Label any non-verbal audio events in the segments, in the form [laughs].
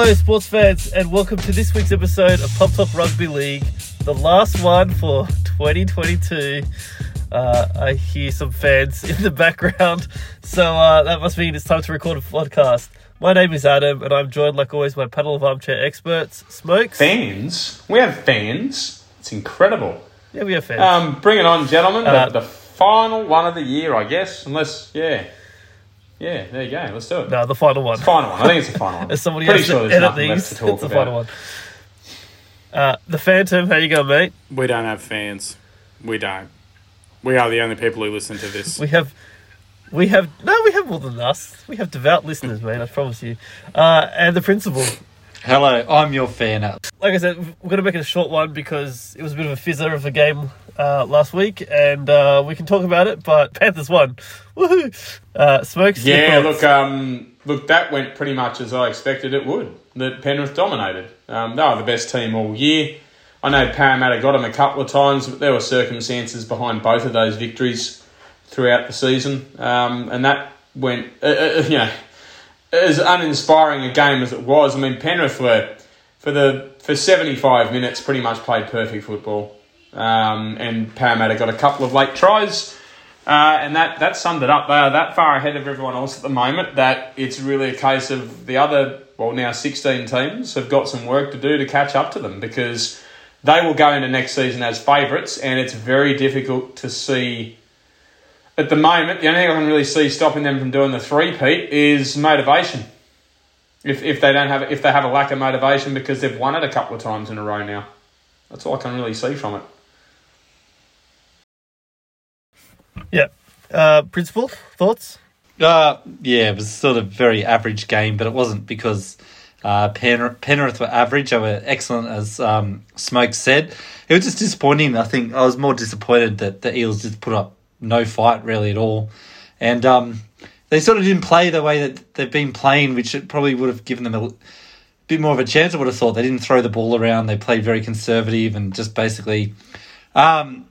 Hello, sports fans, and welcome to this week's episode of Pop Top Rugby League, the last one for 2022. Uh, I hear some fans [laughs] in the background, so uh, that must mean it's time to record a podcast. My name is Adam, and I'm joined, like always, by a panel of armchair experts. Smokes. Fans? We have fans. It's incredible. Yeah, we have fans. Um, bring it on, gentlemen. Uh, the, the final one of the year, I guess. Unless, yeah. Yeah, there you go. Let's do it. no, the final one. Final one. I think it's the final one. [laughs] As somebody Pretty has sure to there's edit nothing left these, to talk it's the final one. Uh, the Phantom, how you going, mate? We don't have fans. We don't. We are the only people who listen to this. We have, we have no, we have more than us. We have devout listeners, man. I promise you. Uh, and the principal. Hello, I'm your fan. Like I said, we're going to make it a short one because it was a bit of a fizzer of a game uh, last week, and uh, we can talk about it. But Panthers won. Woohoo! Uh, Smokes. Yeah, look, um, look, that went pretty much as I expected it would. That Penrith dominated. Um, they were the best team all year. I know Parramatta got them a couple of times, but there were circumstances behind both of those victories throughout the season, um, and that went, uh, uh, you know, as uninspiring a game as it was. I mean, Penrith were for the for seventy five minutes pretty much played perfect football, um, and Parramatta got a couple of late tries. Uh, and that, that summed it up. They are that far ahead of everyone else at the moment that it's really a case of the other, well, now 16 teams have got some work to do to catch up to them because they will go into next season as favourites and it's very difficult to see. At the moment, the only thing I can really see stopping them from doing the three-peat is motivation. If, if they don't have if they have a lack of motivation because they've won it a couple of times in a row now, that's all I can really see from it. Yeah. Uh, principal thoughts. Uh, yeah, it was sort of very average game, but it wasn't because uh, Pen- Penrith were average. They were excellent, as um, Smoke said. It was just disappointing. I think I was more disappointed that the Eels just put up no fight really at all, and um, they sort of didn't play the way that they've been playing, which it probably would have given them a bit more of a chance. I would have thought they didn't throw the ball around. They played very conservative and just basically. Um,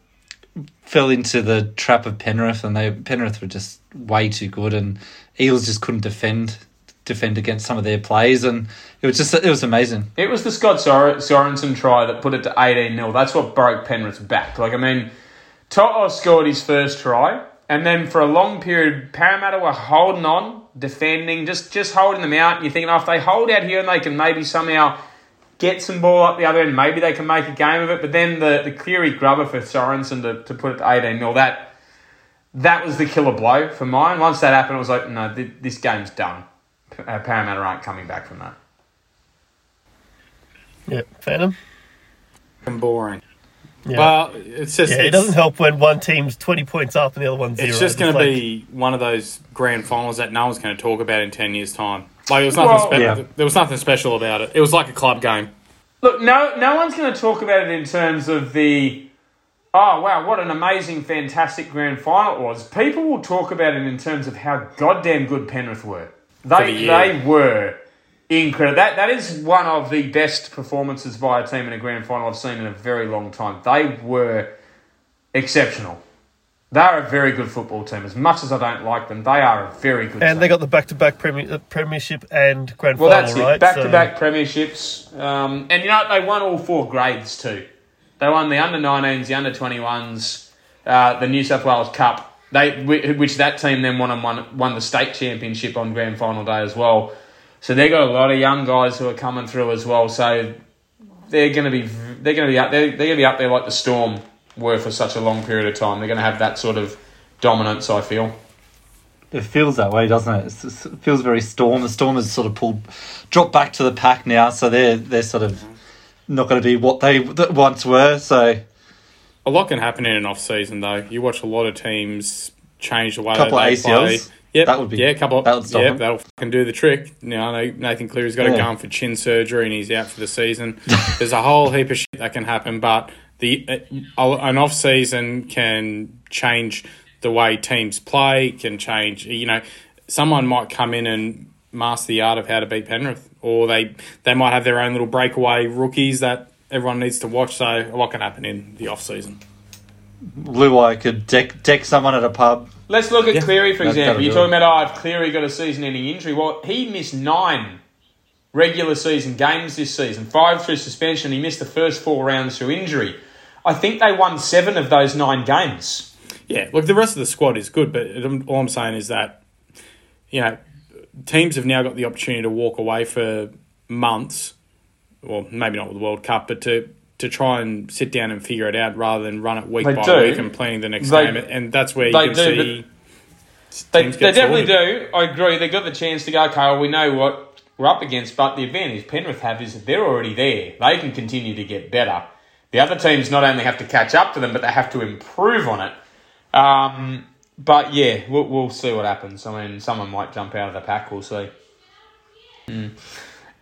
fell into the trap of Penrith, and they Penrith were just way too good, and Eels just couldn't defend defend against some of their plays, and it was just it was amazing. It was the Scott Sor- Sorensen try that put it to 18 0. That's what broke Penrith's back. Like, I mean, To'o scored his first try, and then for a long period, Parramatta were holding on, defending, just, just holding them out. And you're thinking, oh, if they hold out here and they can maybe somehow get some ball up the other end, maybe they can make a game of it. But then the, the Cleary grubber for Sorensen to, to put it to 18 0, that, that was the killer blow for mine. Once that happened, I was like, no, th- this game's done. Uh, Parramatta aren't coming back from that. Yeah, Phantom. And boring. Yeah. Well, it's just yeah, it doesn't help when one team's 20 points up and the other one's zero. it's just going to be one of those grand finals that no one's going to talk about in ten years' time. Like it was nothing. Well- spe- Yeah. There was nothing special about it. It was like a club game. Look, no, no one's going to talk about it in terms of the, oh wow, what an amazing, fantastic grand final it was. People will talk about it in terms of how goddamn good Penrith were. They the they were incredible. That that is one of the best performances by a team in a grand final I've seen in a very long time. They were exceptional. They are a very good football team. As much as I don't like them, they are a very good. And team. And they got the back-to-back premier, uh, premiership and grand Well, final, that's right? Back to So- back premierships. Um, and you know, they won all four grades too. They won the under 19s, the under 21s, uh, the New South Wales Cup. They, which that team then won and won, won the state championship on grand final day as well. So they got a lot of young guys who are coming through as well. So they're going to be they're going to be up they're, they're going to be up there like the Storm were for such a long period of time. They're going to have that sort of dominance. I feel. It feels that way, doesn't it? It's it feels very Storm. The Storm has sort of pulled, dropped back to the pack now, so they're they're sort of not going to be what they once were. So A lot can happen in an off season though. You watch a lot of teams change the way Couple that they of ACLs? play. Yep, That would be- yeah, a couple. That would stop yep, them. that'll fucking do the trick. You know, I know Nathan Cleary's got Yeah. to go for chin surgery and he's out for the season. [laughs] There's a whole heap of shit that can happen, but the uh, an off season can change the way teams play. Can change. You know, someone might come in and master the art of how to beat Penrith, or they they might have their own little breakaway rookies that everyone needs to watch. So a lot can happen in the off season. Luai could deck deck someone at a pub. Let's look at Yeah. Cleary, for That- example. You're talking it. about, oh, if Cleary got a season ending injury. Well, he missed nine regular season games this season, five through suspension. He missed the first four rounds through injury. I think they won seven of those nine games. Yeah, look, the rest of the squad is good, but all I'm saying is that, you know, teams have now got the opportunity to walk away for months, well, maybe not with the World Cup, but to to try and sit down and figure it out rather than run it week They by do. week and planning the next They- game. And that's where you can do, see. They, they definitely sorted. do. I agree. They got the chance to go, okay, well, we know what we're up against, but the advantage Penrith have is that they're already there. They can continue to get better. The other teams not only have to catch up to them, but they have to improve on it. Um, but yeah, we'll, we'll see what happens. I mean, someone might jump out of the pack. We'll see. Mm.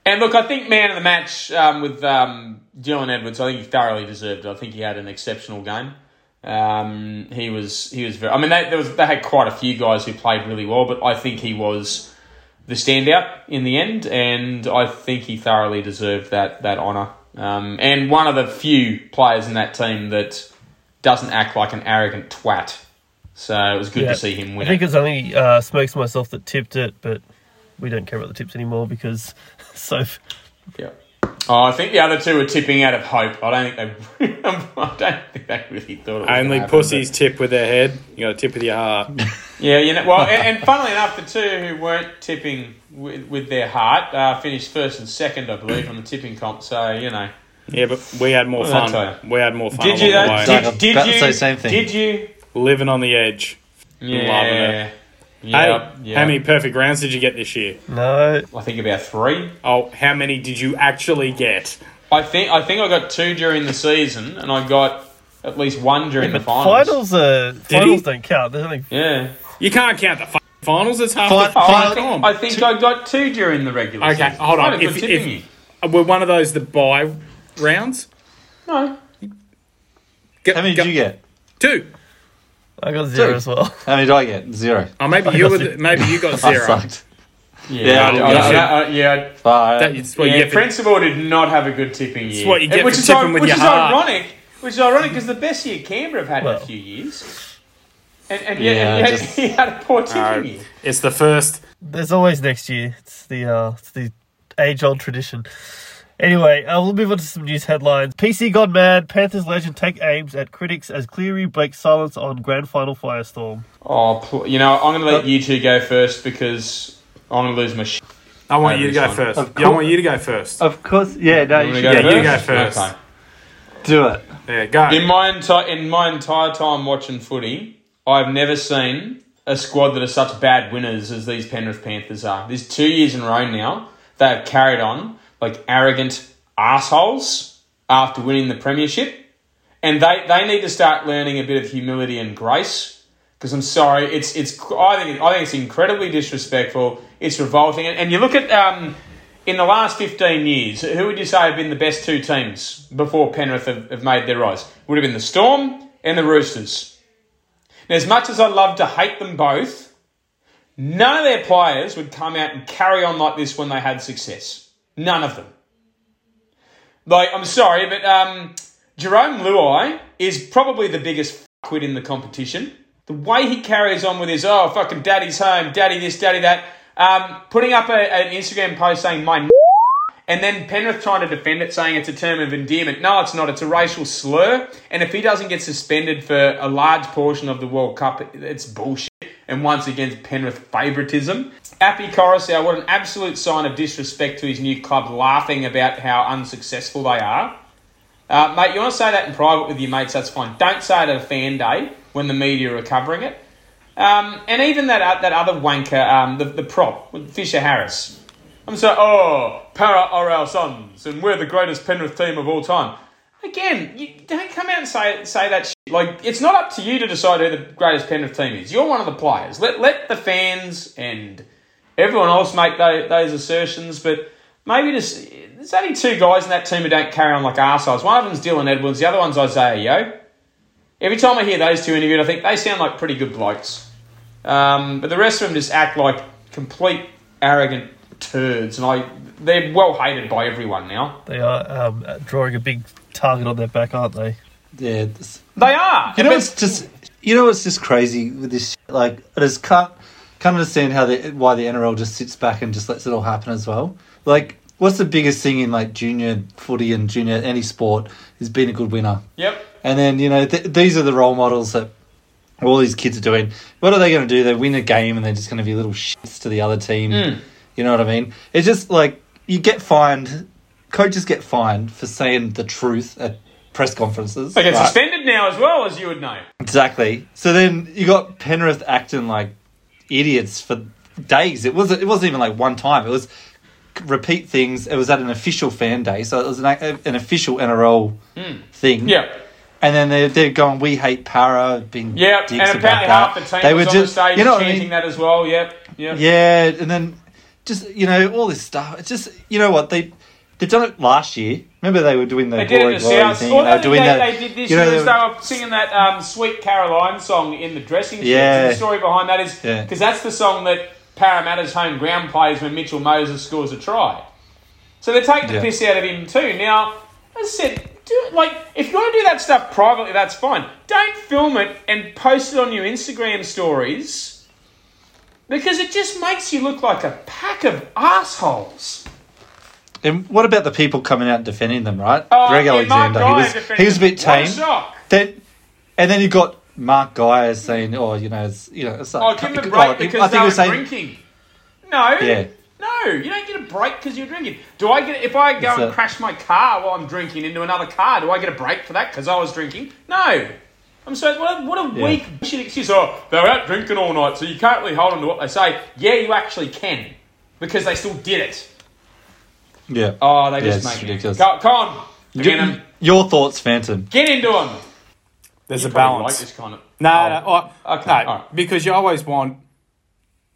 And look, I think man of the match um, with um, Dylan Edwards. I think he thoroughly deserved it. I think he had an exceptional game. Um, he was he was very. I mean, they, there was they had quite a few guys who played really well, but I think he was the standout in the end, and I think he thoroughly deserved that that honour. Um, and one of the few players in that team that doesn't act like an arrogant twat. So it was good Yeah. to see him win. I think it. it's only uh, Smokes myself that tipped it, but we don't care about the tips anymore because [laughs] so Yeah. Oh, I think the other two were tipping out of hope. I don't think they. [laughs] I don't think they really thought it was Only happen, pussies tip with their head. You got to tip with your heart. [laughs] Yeah, you know. Well, and, and funnily enough, the two who weren't tipping with, with their heart uh, finished first and second, I believe, on the tipping comp. So you know. Yeah, but we had more What fun. We had more fun. Did you? along That, the way. Did, did you? say same thing. Did you? Living on the edge. Yeah. Hey, Yeah. yeah. how many perfect rounds did you get this year? no. I think about three. Oh, how many did you actually get? I think I think I got two during the season, and I got at least one during But the finals. finals, uh, he? finals don't count. There's only Yeah. You can't count the f- finals. It's half Fi- the Oh, I think, comp. I think I got two during the regular season. Okay, season. hold on. Quite a If- if- year. We're one of those that buy rounds. No. Go- How many go- did you get? Two. I got zero Two. as well. How many did I get? Zero. Oh, maybe you were. The, [laughs] maybe you got zero. I sucked. Yeah, Yeah, I, I- I, I- I- I- yeah, But That's what you yeah. get for- Principal did not have a good tipping year. It's what you get which for is, tipping with which your is heart. ironic. Which is ironic because the best year Canberra have had in Well. a few years, and and yet, Yeah, and yet just- [laughs] he had a poor tipping Uh, year. it's the first. There's always next year. It's the uh, it's the age old tradition. Anyway, uh, we'll move on to some news headlines. PC gone mad. Panthers legend take aims at critics as Cleary breaks silence on grand final firestorm. Oh, pl- you know, I'm going to let you two go first because I'm going to lose my shit. I want you to go one. first. Of Yeah, I want course. you to go first. of course, yeah, no, You you wanna should Yeah, you go first. Okay. do it. Yeah, go. In my entire in my entire time watching footy, I've never seen a squad that are such bad winners as these Penrith Panthers are. There's two years in a row now they have carried on like arrogant assholes after winning the premiership, and they, they need to start learning a bit of humility and grace. Because I'm sorry, it's it's I think I think it's incredibly disrespectful. It's revolting, and, and you look at um, in the last 15 years, who would you say have been the best two teams before Penrith have, have made their rise? Would have been the Storm and the Roosters. Now, as much as I love to hate them both, none of their players would come out and carry on like this when they had success. None of them. Like, I'm sorry, but um, Jarome Luai is probably the biggest quid in the competition. The way he carries on with his, oh, fucking daddy's home, daddy this, daddy that, um, putting up a, an Instagram post saying, my and then Penrith trying to defend it, saying it's a term of endearment. No, it's not. It's a racial slur. And if he doesn't get suspended for a large portion of the World Cup, it's bullshit. And once again, Penrith favouritism. Api Koroisau, what an absolute sign of disrespect to his new club, laughing about how unsuccessful they are. Uh, mate, you want to say that in private with your mates, that's fine. Don't say it at a fan day when the media are covering it. Um, and even that uh, that other wanker, um, the, the prop, Fisher Harris. I'm so, oh, Parra are our sons, and we're the greatest Penrith team of all time. Again, you don't come out and say say that shit. Like, it's not up to you to decide who the greatest Penrith team is. You're one of the players. Let let the fans and everyone else make those, those assertions, but maybe just there's only two guys in that team who don't carry on like arseholes. One of them's Dylan Edwards, the other one's Isaah Yeo. Every time I hear those two interviewed, I think they sound like pretty good blokes. Um, but the rest of them just act like complete arrogant turds, and I they're well hated by everyone now. They are um, drawing a big target on their back, aren't they? Yeah, They are. You know, it's just you know, it's just crazy with this. Shit. Like, I just can't can't understand how the why the NRL just sits back and just lets it all happen as well. Like, what's the biggest thing in like junior footy and junior any sport is being a good winner. Yep. And then you know th- these are the role models that all these kids are doing. What are they going to do? They win a game and they're just going to be little shits to the other team. Mm. You know what I mean? It's just like you get fined. Coaches get fined for saying the truth at press conferences. They get right? suspended now as well, as you would know. Exactly. So then you got Penrith acting like idiots for days. It wasn't. It wasn't even like one time. It was repeat things. It was at an official fan day, so it was an, an official NRL thing. Hmm. Yeah. And then they're, they're going, we hate Parra, being Yeah, dicks and about apparently that. the team they were just, you know what I mean? that as well. Yep. Yep. Yeah, and then just you know all this stuff. It's just you know what they they've done it last year. Remember they were doing the They did glory the glory thing. Well, they were they, doing they, that. they did this you know, year they were- they were singing that um, Sweet Caroline song in the dressing sheds. Yeah. The story behind that is Yeah. because that's the song that Parramatta's home ground plays when Mitchell Moses scores a try. So they're taking the Yeah. piss out of him too. Now, as I said, do like if you want to do that stuff privately, that's fine. Don't film it and post it on your Instagram stories because it just makes you look like a pack of assholes. And what about the people coming out and defending them? Right, Oh, Greg yeah, Alexander. He was he was a bit him. Tame. Then and then you got Mark Geyer saying, "Oh, you know, it's you know, it's like, Oh, give them a oh, break because I they think he were was saying, drinking. No. Yeah. No, you don't get a break because you're drinking. Do I get if I go It's and a- crash my car while I'm drinking into another car? Do I get a break for that because I was drinking? No. I'm so what a, what a Yeah. weak shit excuse. Oh, they're out drinking all night, so you can't really hold on to what they say. Yeah, you actually can because they still did it. Yeah." Oh, they Yeah, just it's make ridiculous. it. Go, come on, get, Y- them. your thoughts, Phantom? get into them. There's You a balance. Like this kind of. No, Oh. no, oh, Okay, no, alright. because you always want.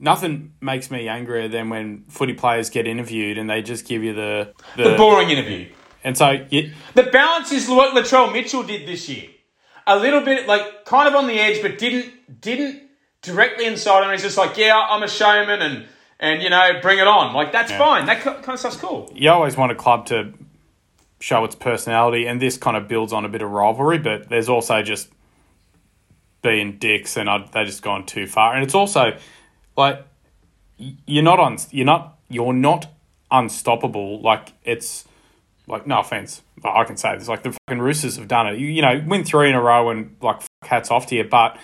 Nothing makes me angrier than when footy players get interviewed and they just give you the the, The boring interview. and so you, The balance is what Latrell Mitchell did this year. A little bit like kind of on the edge, but didn't didn't directly inside him. He's just like, yeah, I'm a showman, and and you know, bring it on. Like that's fine. That kind of stuff's cool. you always want a club to show its personality, and this kind of builds on a bit of rivalry, but there's also just being dicks, and I, they just gone too far. And it's also like you're not on, you're not, you're not unstoppable. Like it's like no offense, but I can say this. Like the fucking Roosters have done it. You, you know, win three in a row, and like hats off to you, but.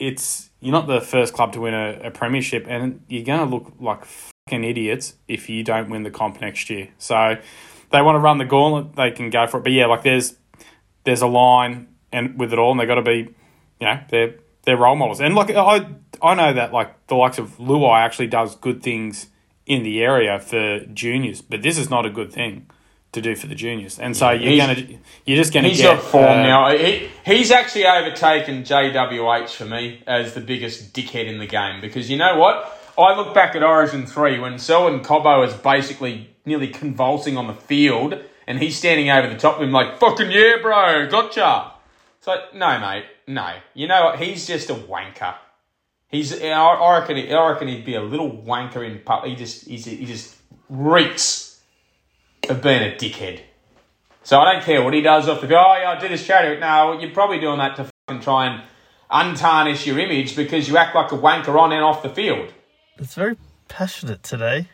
It's you're not the first club to win a, a premiership, and you're gonna look like fucking idiots if you don't win the comp next year. So they want to run the gauntlet, they can go for it. But yeah, like there's there's a line and with it all, and they've got to be, you know, they're they're role models. And like I I know that like the likes of Luai actually does good things in the area for juniors, but this is not a good thing to do for the juniors. And so you're he's- gonna you're just gonna He's get got form uh, now. He, he's actually overtaken JWH for me as the biggest dickhead in the game because you know what? I look back at Origin 3 when Selwyn Cobbo is basically nearly convulsing on the field and he's standing over the top of him like, fucking yeah, bro, gotcha. It's like, no, mate, no. You know what? He's just a wanker. He's, I I reckon, I reckon he'd be a little wanker in pub. He just, he's, he just reeks of being a dickhead. So I don't care what he does off the field. Oh, yeah, I do this charity. No, you're probably doing that to fucking try and untarnish your image because you act like a wanker on and off the field. It's very passionate today.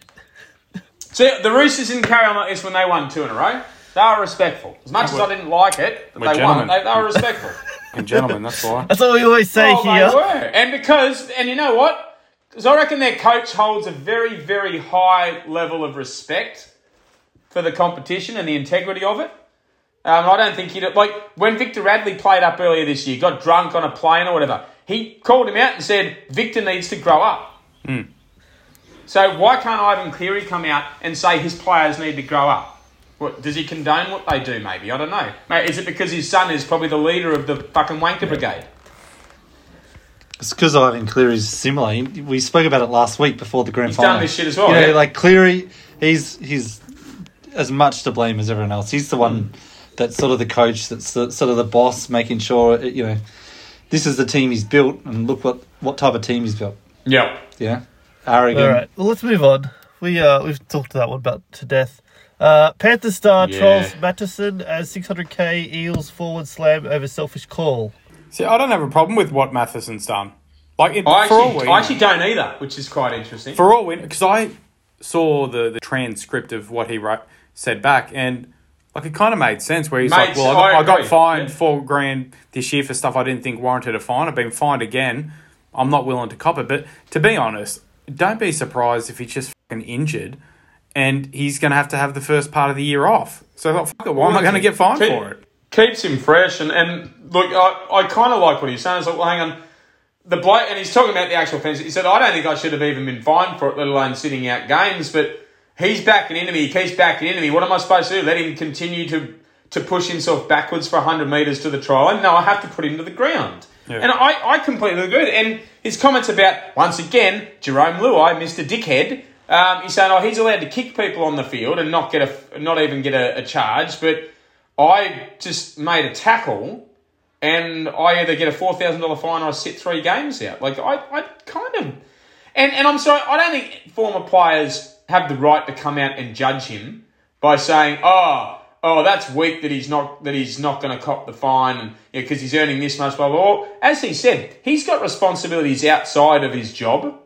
So the Roosters didn't carry on like this when they won two in a row. They were respectful. As much as I didn't like it, but We're they won. They, they were respectful. [laughs] and gentlemen, that's why. That's what we always say oh, here. they were. And because, and you know what? Because I reckon their coach holds a very, very high level of respect for the competition and the integrity of it. Um, I don't think he'd like when Victor Radley played up earlier this year, got drunk on a plane or whatever. He called him out and said Victor needs to grow up. So why can't Ivan Cleary come out and say his players need to grow up? What, does he condone what they do? Maybe I don't know. Mate, is it because his son is probably the leader of the fucking wanker brigade? It's because Ivan Cleary's similar. He- We spoke about it last week before the grand He's final. done this shit as well. You know, yeah? like Cleary, he's he's as much to blame as everyone else. He's the one that's sort of the coach, that's the, sort of the boss, making sure you know this is the team he's built, and look what what type of team he's built. yeah. Yeah, arrogant. All right. Well, let's move on. We uh we've talked to that one about to death. Uh, Panther star Yeah. trolls Matterson as 600k Eels forward slam over selfish call. See, I don't have a problem with what Matterson's done. Like it, I for all actually, we I actually don't either, which is quite interesting. for all we because I saw the, the transcript of what he wrote, said back, and like it kind of made sense. Where he's like, "Well, I got, I I got fined yeah. four grand this year for stuff I didn't think warranted a fine. I've been fined again. I'm not willing to cop it." But to be honest, don't be surprised if he's just fucking injured, and he's going to have to have the first part of the year off. So I thought, fuck it, why am I going to get fined Keep- for it? Keeps him fresh, and, and look, I, I kind of like what he's saying. It's like, well, hang on, the bloke, and he's talking about the actual offence. He said, I don't think I should have even been fined for it, let alone sitting out games. But he's backing into me. He keeps backing into me. What am I supposed to do? Let him continue to to push himself backwards for 100 metres to the try line? No, I have to put him to the ground. Yeah. And I, I completely agree. And his comments about, once again, Jarome Luai, Mr. Dickhead, um, he's saying, oh, he's allowed to kick people on the field and not get a, not even get a, a charge. But I just made a tackle and I either get a four thousand dollar fine or I sit three games out. Like I, I kind of, and and I'm sorry, I don't think former players have the right to come out and judge him by saying, oh, oh, that's weak that he's not that he's not going to cop the fine because he's earning this much. Blah blah. blah. As he said, he's got responsibilities outside of his job.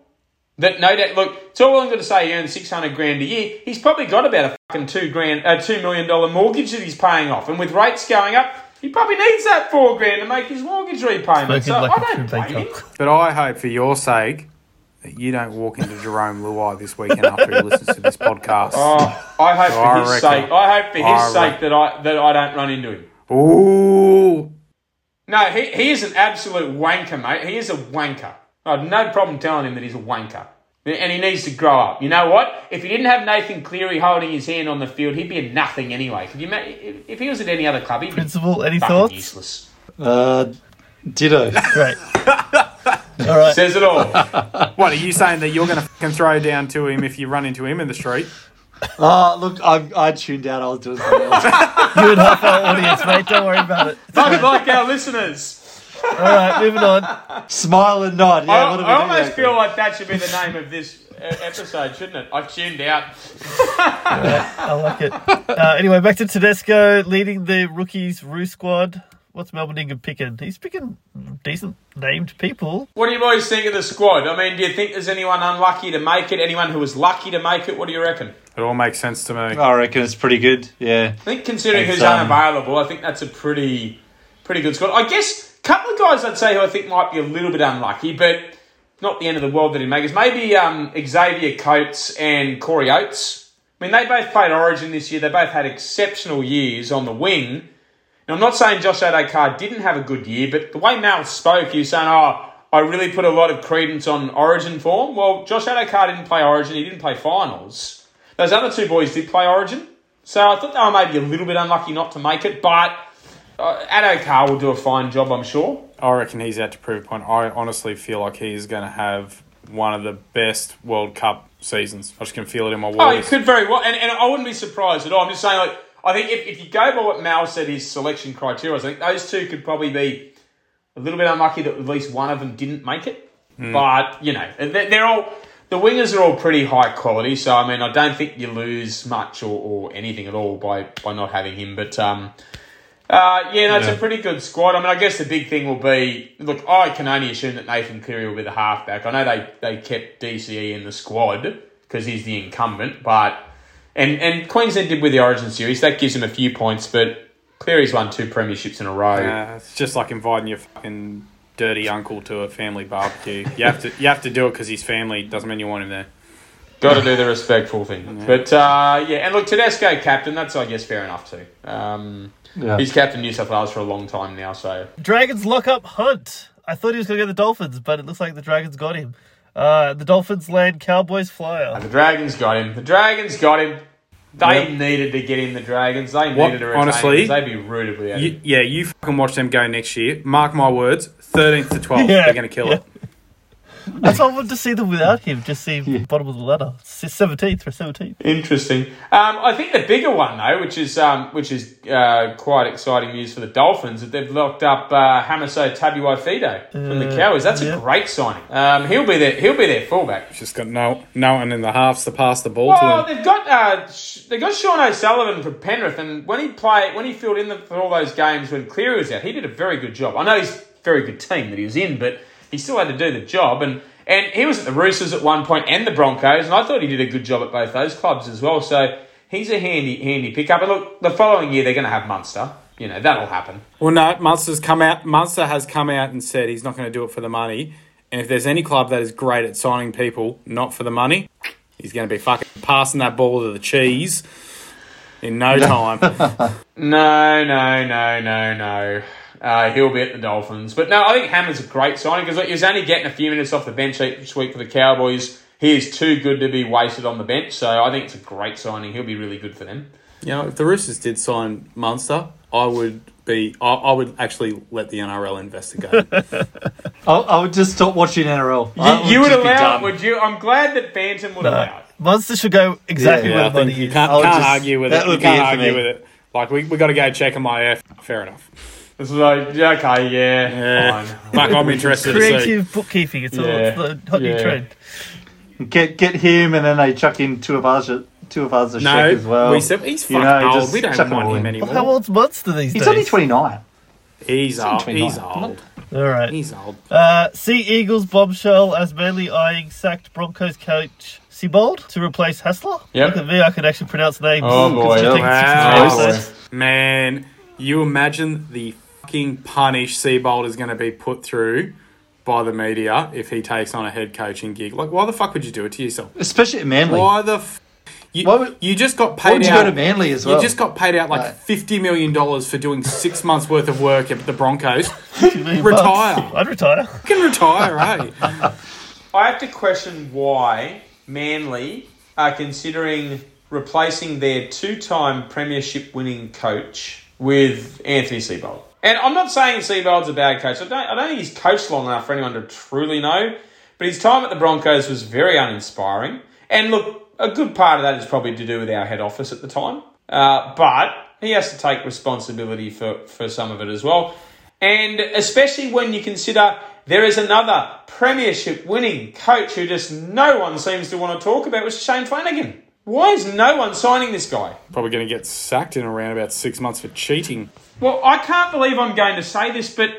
That no doubt, look, it's all I'm going to say. He earns six hundred grand a year. He's probably got about a fucking two grand, uh, two million dollar mortgage that he's paying off, and with rates going up, he probably needs that four grand to make his mortgage repayment. So like a I true don't blame him. But I hope for your sake that you don't walk into Jarome Luai this weekend after he listens to this podcast. Oh, I hope I for his reckon- sake. I hope for his I sake reckon- that I that I don't run into him. Ooh. No, he, he is an absolute wanker, mate. He is a wanker. I have no problem telling him that he's a wanker. And he needs to grow up. You know what? If he didn't have Nathan Cleary holding his hand on the field, he'd be a nothing anyway. Could you ma- if, if he was at any other club, he'd be Principal, any fucking thoughts? useless. Uh, ditto. [laughs] Great. [laughs] All right. Says it all. [laughs] What are you saying that you're going to fucking throw down to him if you run into him in the street? Oh, look, I, I tuned out. I was doing something else. You and half our audience, mate. Don't worry about it. Fucking like our listeners. All right, moving on. Smile and nod. Yeah, I, what do we I do almost there, feel like that should be the name of this episode, shouldn't it? I've tuned out. I like it. Uh, anyway, back to Tedesco leading the rookies Roo squad. What's Mal Meninga picking? He's picking decent named people. What do you boys think of the squad? I mean, do you think there's anyone unlucky to make it? Anyone who was lucky to make it? What do you reckon? It all makes sense to me. I reckon it's pretty good. Yeah. I think considering It's, who's um, unavailable, I think that's a pretty pretty good squad. I guess a couple of guys I'd say who I think might be a little bit unlucky, but not the end of the world that he makes. Maybe um, Xavier Coates and Corey Oates. I mean, they both played Origin this year. They both had exceptional years on the wing. Now, I'm not saying Josh Addo-Carr didn't have a good year, but the way Mal spoke, was saying, oh, I really put a lot of credence on Origin form. Well, Josh Addo-Carr didn't play Origin. He didn't play finals. Those other two boys did play Origin. So I thought they were maybe a little bit unlucky not to make it, but uh, Addo-Carr will do a fine job, I'm sure. I reckon he's out to prove a point. I honestly feel like he's going to have one of the best World Cup seasons. I just can feel it in my Oh, he could very well, and, and I wouldn't be surprised at all. I'm just saying, like, I think if, if you go by what Mal said his selection criteria, I think those two could probably be a little bit unlucky that at least one of them didn't make it. But you know, they're, they're all the wingers are all pretty high quality. So I mean, I don't think you lose much or, or anything at all by by not having him. But um, uh, yeah, no, it's Yeah. a pretty good squad. I mean, I guess the big thing will be look. I can only assume that Nathan Cleary will be the halfback. I know they they kept DCE in the squad because he's the incumbent, but and and Queensland did with the Origin series that gives him a few points, but Cleary's won two premierships in a row. Uh, it's just like inviting your fucking dirty uncle to a family barbecue. You have to you have to do it because he's family. Doesn't mean you want him there. Got to do the respectful thing. But uh, yeah, and look, Tedesco captain. That's I guess fair enough too. Um, Yeah. He's captain New South Wales for a long time now, so Dragons lock up Hunt. I thought he was going to get the Dolphins, but it looks like the Dragons got him. Uh, the Dolphins land Cowboys flyer. the Dragons got him. The Dragons got him. They Yep. needed to get in the Dragons. They What- needed to retain honestly, him 'cause they'd be rooted without You, yeah, you fucking watch them go next year. Mark my words, thirteenth to twelfth, [laughs] Yeah, they're going to kill yeah. it. [laughs] That's why I wanted to see them without him. Just see bottom of the ladder. Seventeenth for seventeenth. Interesting. Um, I think the bigger one though, which is um, which is uh, quite exciting news for the Dolphins, that they've locked up uh, Hamiso Tabuai Fidow from the Uh, Cowboys. That's yeah. a great signing. Um, he'll be their he'll be their fullback. Just got no no one in the halves to pass the ball Well, to him. Well they've got uh, sh- they got Sean O'Sullivan from Penrith, and when he played, when he filled in the, for all those games when Cleary was out, he did a very good job. I know he's a very good team that he was in, but he still had to do the job. And And he was at the Roosters at one point and the Broncos, and I thought he did a good job at both those clubs as well. So he's a handy handy pickup. And look, the following year they're going to have Munster. You know that'll happen. Well, no, Munster's come out. Munster has come out and said he's not going to do it for the money. And if there's any club that is great at signing people not for the money, he's going to be fucking passing that ball to the cheese in no time. [laughs] No, no, no, no, no. Uh, he'll be at the Dolphins. But no, I think Hammer's a great signing because he was only getting a few minutes off the bench each week for the Cowboys. He is too good to be wasted on the bench, so I think it's a great signing. He'll be really good for them. you know, if the Roosters did sign Munster, I would be. I, I would actually let the NRL investigate. [laughs] I, I would just stop watching NRL. You, you would just be allow it, would you? I'm glad that Phantom would allow it. Munster should go exactly Yeah, where I the money think you is. can't, I can't just- argue with that it. You would be can't argue with it. Like we we got to go check on my F. Fair enough. It's like, yeah, okay, yeah, Yeah. fine. [laughs] Fuck, I'm interested to see. Creative bookkeeping. It's all it's the hot new trend. Get get him, and then they chuck in two of ours, two of ours a No, check as well. we said he's You fucking know, old. just We don't chuck 'em want all him in. Well, anymore. how old's Munster these He's days? He's only twenty nine. He's old. He's old. All right. He's old. Uh, sea Eagles bombshell as Manly eyeing sacked Broncos coach Seibold to replace Hasler. Yep. Look at me, I can actually pronounce names. Oh, boy. Considering Wow. Man, you imagine the fucking punish Seibold is going to be put through by the media if he takes on a head coaching gig. Like, why the fuck would you do it to yourself? Especially at Manly. Why the f- you, Why would- you just got Why paid would you out. go to Manly as well? You just got paid out like Right. fifty million dollars for doing six [laughs] months worth of work at the Broncos. [laughs] Retire. bucks. I'd retire. You can retire, right? [laughs] I have to question why Manly are considering replacing their two-time premiership winning coach with Anthony Seibold. And I'm not saying Seibold's a bad coach. I don't, I don't think he's coached long enough for anyone to truly know. But his time at the Broncos was very uninspiring. And look, a good part of that is probably to do with our head office at the time. Uh, but he has to take responsibility for, for some of it as well. And especially when you consider there is another premiership winning coach who just no one seems to want to talk about, which is Shane Flanagan. Why is no one signing this guy? Probably going to get sacked in around about six months for cheating. Well, I can't believe I'm going to say this, but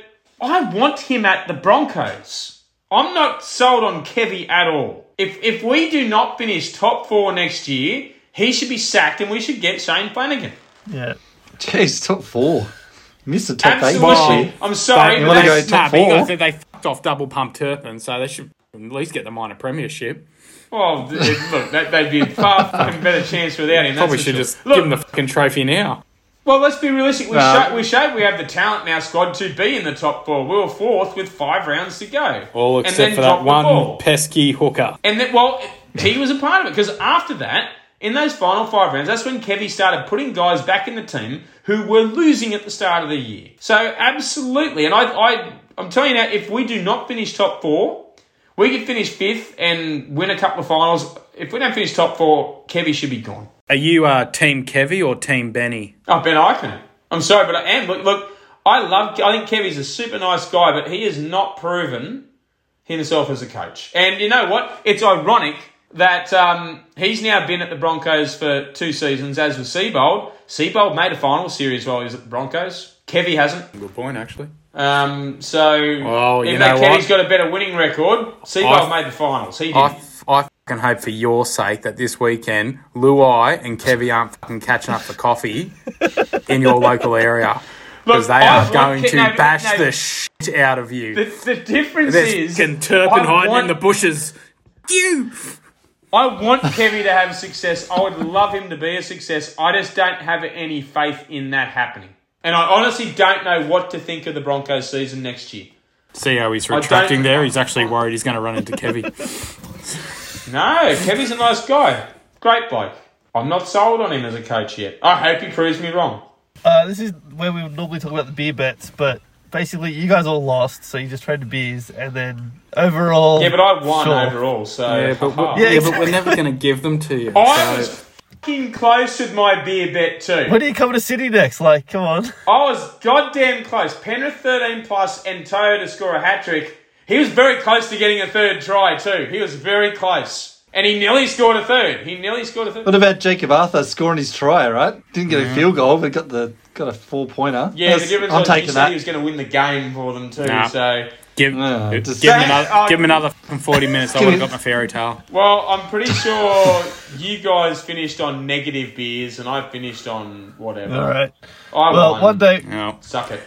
I want him at the Broncos. I'm not sold on Kevy at all. If if we do not finish top four next year, he should be sacked and we should get Shane Flanagan. Yeah. Jeez, top four. Missed the top eight Absolutely. this year. I'm sorry, You wanna go top Nah, four? Gotta think they fucked off double pump Turpin, so they should at least get the minor premiership. Well, th- look, that, they'd be a far fucking better chance without him. that's Probably should sure. just Look, give them the fucking trophy now. Well, let's be realistic. We, No. showed, we showed we have the talent in our squad to be in the top four. We were fourth with five rounds to go. All except for that one pesky hooker. And then, well, he was a part of it because after that, in those final five rounds, that's when Kevy started putting guys back in the team who were losing at the start of the year. So absolutely, and I, I, I'm telling you now, if we do not finish top four, we could finish fifth and win a couple of finals. If we don't finish top four, Kevy should be gone. Are you uh, Team Kevy or Team Benny? Oh, Ben Ikin. I'm sorry, but I am. Look, look, I love. I think Kevy's a super nice guy, but he has not proven himself as a coach. And you know what? It's ironic that um, he's now been at the Broncos for two seasons, as was Seibold. Seibold made a final series while he was at the Broncos. Kevy hasn't. Good point, actually. Um, so Well, you even know though Kevy's what? got a better winning record, Seibold I- made the finals. He did. I, fucking hope for your sake that this weekend Luai and Kevy aren't fucking catching up for coffee in your local area. [laughs] Because they I are want going to no, bash no. the shit out of you. the, the difference There's is fucking Turpin hiding want- in the bushes. You! I want Kevy to have success. I would love him to be a success. I just don't have any faith in that happening. And I honestly don't know what to think of the Broncos season next year. See how he's retracting there? He's actually worried he's going to run into Kevy. [laughs] [laughs] No, Kevy's a nice guy. Great bloke. I'm not sold on him as a coach yet. I hope he proves me wrong. Uh, this is where we would normally talk about the beer bets, but basically you guys all lost, so you just traded beers, and then overall. Yeah, but I won Sure. overall, so. yeah, but, we're, Yeah, yeah, but we're never going to give them to you. I so- was fucking close with my beer bet too. When are you coming to City next? Like, come on. I was goddamn close. Penrith 13 plus and To'o to score a hat trick. He was very close to getting a third try too. He was very close. And he nearly scored a third. He nearly scored a third. What about Jakob Arthur scoring his try, right? Didn't get a field goal, but got the got a four pointer. Yeah, the difference I'm was he taking said that. he was going to win the game for them too. Nah. So, Give, No, give, just- me That- another, oh, give me oh, another fucking 40 minutes. I Give would have got my fairy tale. well, I'm pretty sure you guys finished on negative beers, and I finished on whatever. All right. I Well, won. one day. No. Suck it.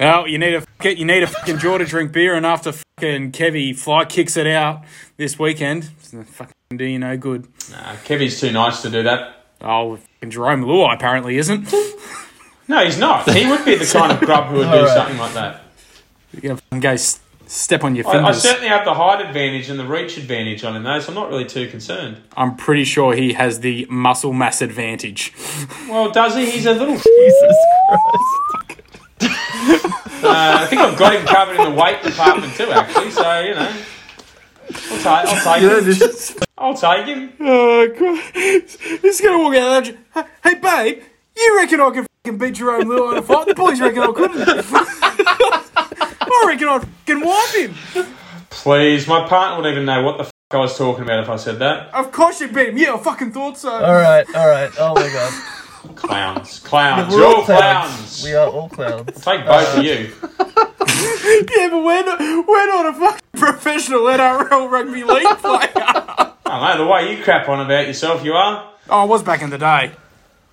Well, you need a fuck- you need a fucking draw to drink beer, and after fucking Kevy fly kicks it out this weekend, it's gonna fucking do you no good. Nah, Kevy's too nice to do that. Oh, fucking Jarome Luai apparently isn't. No, he's not. He would be the kind of grub who would [laughs] do All right. something like that. You're gonna fucking go s- step on your I, I certainly have the height advantage and the reach advantage on him, though, so I'm not really too concerned. I'm pretty sure he has the muscle mass advantage. [laughs] Well, does he? He's a little. [laughs] Jesus Christ. Uh, I think I've got him covered in the weight department too, actually. So you know, I'll take. I'll take You know, him. this, I'll take him. Oh, Christ. He's gonna walk out of there. Hey, babe, you reckon I can fucking beat Jarome Luai in a fight? The boys reckon I couldn't. [laughs] I reckon I'd fucking wipe him. Please, my partner wouldn't even know what the f- I was talking about if I said that. Of course you beat him. Yeah, I fucking thought so. All right, all right. Oh my god. Clowns, clowns, We're you're all all clowns. We are all clowns. Take both of you. [laughs] Yeah, but we're not, we're not a fucking professional NRL rugby league player. I don't know the way you crap on about yourself. You are. oh, I was back in the day.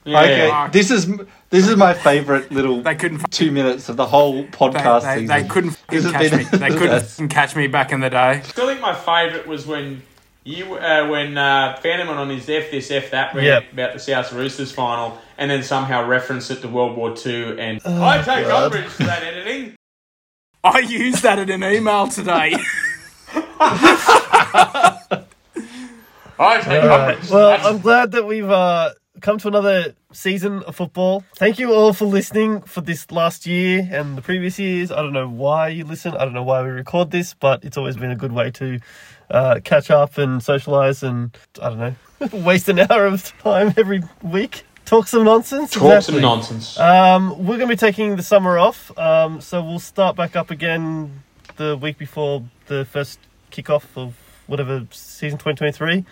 Yeah. okay, this is this is my favorite little They couldn't fucking, two minutes of the whole podcast they, season. they couldn't fucking This has catch been- me. They couldn't Yes. fucking catch me back in the day. I still think my favourite was when you uh, when uh, Phantom went on his F this F that rant Yep. about the South Roosters final, and then somehow referenced it to World War Two. And I take God. umbrage to that editing. [laughs] I used that in an email today. [laughs] [laughs] I take All right. umbrage. to Well, that. I'm glad that we've uh, come to another season of football. Thank you all for listening for this last year and the previous years. I don't know why you listen. I don't know why we record this, but it's always been a good way to uh, catch up and socialize and I don't know, [laughs] waste an hour of time every week. Talk some nonsense. Talk Exactly. some nonsense. Um, we're going to be taking the summer off, um, so we'll start back up again the week before the first kickoff of whatever season 2023.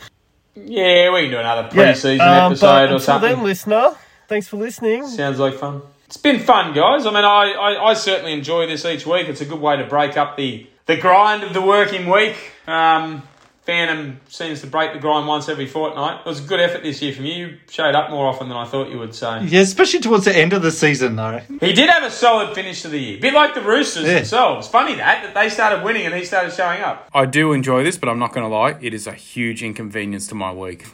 Yeah, we can do another Yeah, pre-season um, episode or something. then, listener, thanks for listening. Sounds like fun. It's been fun, guys. I mean, I, I, I certainly enjoy this each week. It's a good way to break up the, the grind of the working week. Um, Phantom seems to break the grind once every fortnight. It was a good effort this year from you. You showed up more often than I thought you would say. yeah, especially towards the end of the season, though. He did have a solid finish to the year. bit like the Roosters Yeah. themselves. Funny that, that they started winning and he started showing up. I do enjoy this, but I'm not going to lie. It is a huge inconvenience to my week. [laughs]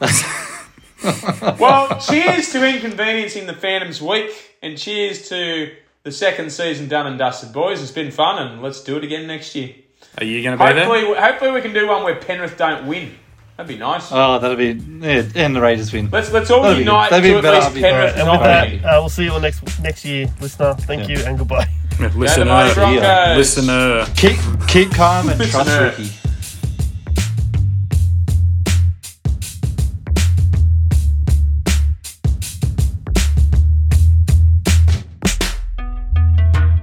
Well, cheers to inconveniencing the Phantoms week and cheers to the second season done and dusted, boys. It's been fun and let's do it again next year. Are you going to be there? Hopefully, hopefully we can do one where Penrith don't win. That'd be nice. Oh, that'll be yeah, and the Raiders win. let's let's all that'd be unite good. That'd be to at better. least be- Penrith And not with that, uh, we'll see you all next next year, listener. Thank Yeah. you and goodbye. [laughs] Listener. Listener. Keep keep calm and trust Ricky.